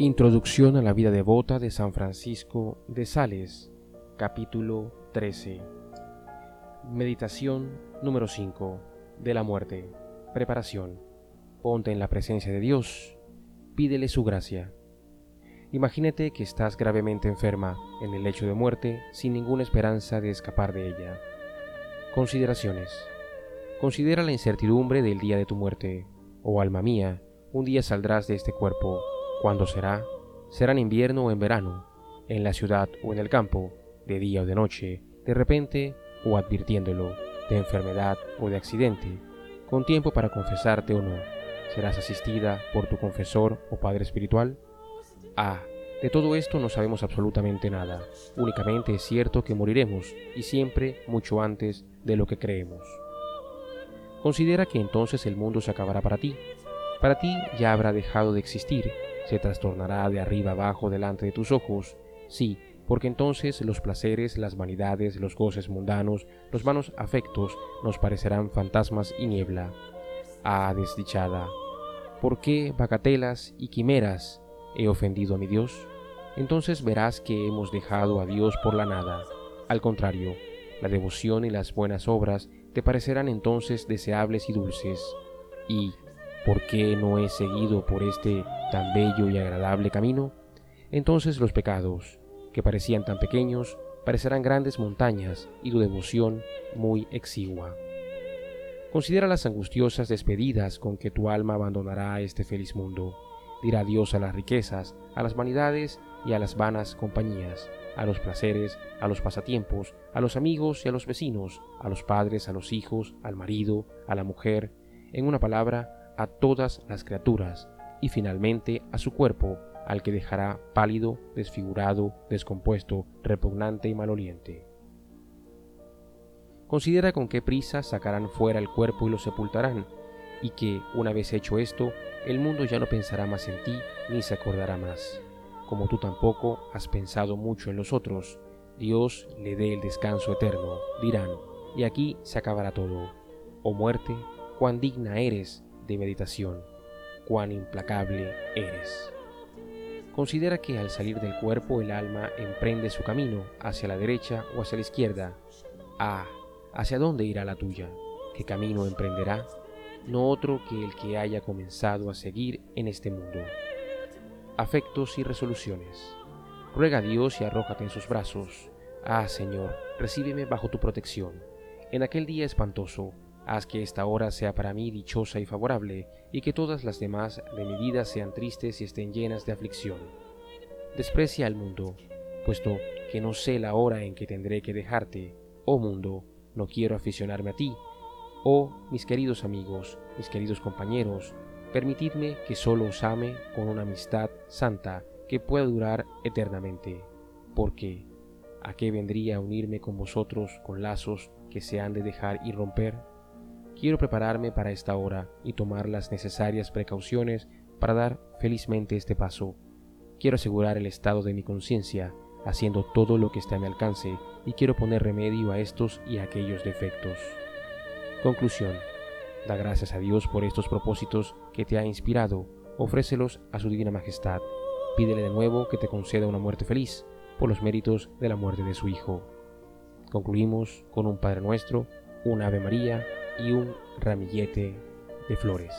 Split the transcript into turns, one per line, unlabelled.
Introducción a la vida devota de San Francisco de Sales, capítulo 13. Meditación número 5. De la muerte. Preparación. Ponte en la presencia de Dios. Pídele su gracia. Imagínate que estás gravemente enferma en el lecho de muerte sin ninguna esperanza de escapar de ella. Consideraciones. Considera la incertidumbre del día de tu muerte. Oh alma mía, un día saldrás de este cuerpo ¿Cuándo será? Será en invierno o en verano, en la ciudad o en el campo, de día o de noche, de repente o advirtiéndolo, de enfermedad o de accidente, con tiempo para confesarte o no. ¿Serás asistida por tu confesor o padre espiritual? Ah, de todo esto no sabemos absolutamente nada. Únicamente es cierto que moriremos y siempre mucho antes de lo que creemos. Considera que entonces el mundo se acabará para ti. Para ti ya habrá dejado de existir se trastornará de arriba abajo delante de tus ojos. Sí, porque entonces los placeres, las vanidades, los goces mundanos, los vanos afectos nos parecerán fantasmas y niebla. Ah, desdichada, ¿por qué bagatelas y quimeras he ofendido a mi Dios? Entonces verás que hemos dejado a Dios por la nada. Al contrario, la devoción y las buenas obras te parecerán entonces deseables y dulces. Y, ¿por qué no he seguido por este tan bello y agradable camino? Entonces los pecados, que parecían tan pequeños, parecerán grandes montañas y tu devoción muy exigua. Considera las angustiosas despedidas con que tu alma abandonará este feliz mundo. Dirá adiós a las riquezas, a las vanidades y a las vanas compañías, a los placeres, a los pasatiempos, a los amigos y a los vecinos, a los padres, a los hijos, al marido, a la mujer, en una palabra, a todas las criaturas y finalmente a su cuerpo, al que dejará pálido, desfigurado, descompuesto, repugnante y maloliente. Considera con qué prisa sacarán fuera el cuerpo y lo sepultarán, y que, una vez hecho esto, el mundo ya no pensará más en ti ni se acordará más. Como tú tampoco has pensado mucho en los otros, Dios le dé el descanso eterno, dirán, y aquí se acabará todo. Oh muerte, cuán digna eres de meditación, cuán implacable eres. Considera que al salir del cuerpo el alma emprende su camino hacia la derecha o hacia la izquierda. Ah, ¿hacia dónde irá la tuya? ¿Qué camino emprenderá? No otro que el que haya comenzado a seguir en este mundo. Afectos y resoluciones. Ruega a Dios y arrójate en sus brazos. Ah, Señor, recíbeme bajo tu protección. En aquel día espantoso, Haz que esta hora sea para mí dichosa y favorable, y que todas las demás de mi vida sean tristes y estén llenas de aflicción. Desprecia al mundo, puesto que no sé la hora en que tendré que dejarte. Oh mundo, no quiero aficionarme a ti. Oh mis queridos amigos, mis queridos compañeros, permitidme que solo os ame con una amistad santa que pueda durar eternamente. Porque, ¿a qué vendría a unirme con vosotros con lazos que se han de dejar y romper? Quiero prepararme para esta hora y tomar las necesarias precauciones para dar felizmente este paso. Quiero asegurar el estado de mi conciencia, haciendo todo lo que esté a mi alcance, y quiero poner remedio a estos y aquellos defectos. Conclusión. Da gracias a Dios por estos propósitos que te ha inspirado, ofrécelos a su divina majestad. Pídele de nuevo que te conceda una muerte feliz por los méritos de la muerte de su Hijo. Concluimos con un Padre Nuestro, un Ave María y un ramillete de flores.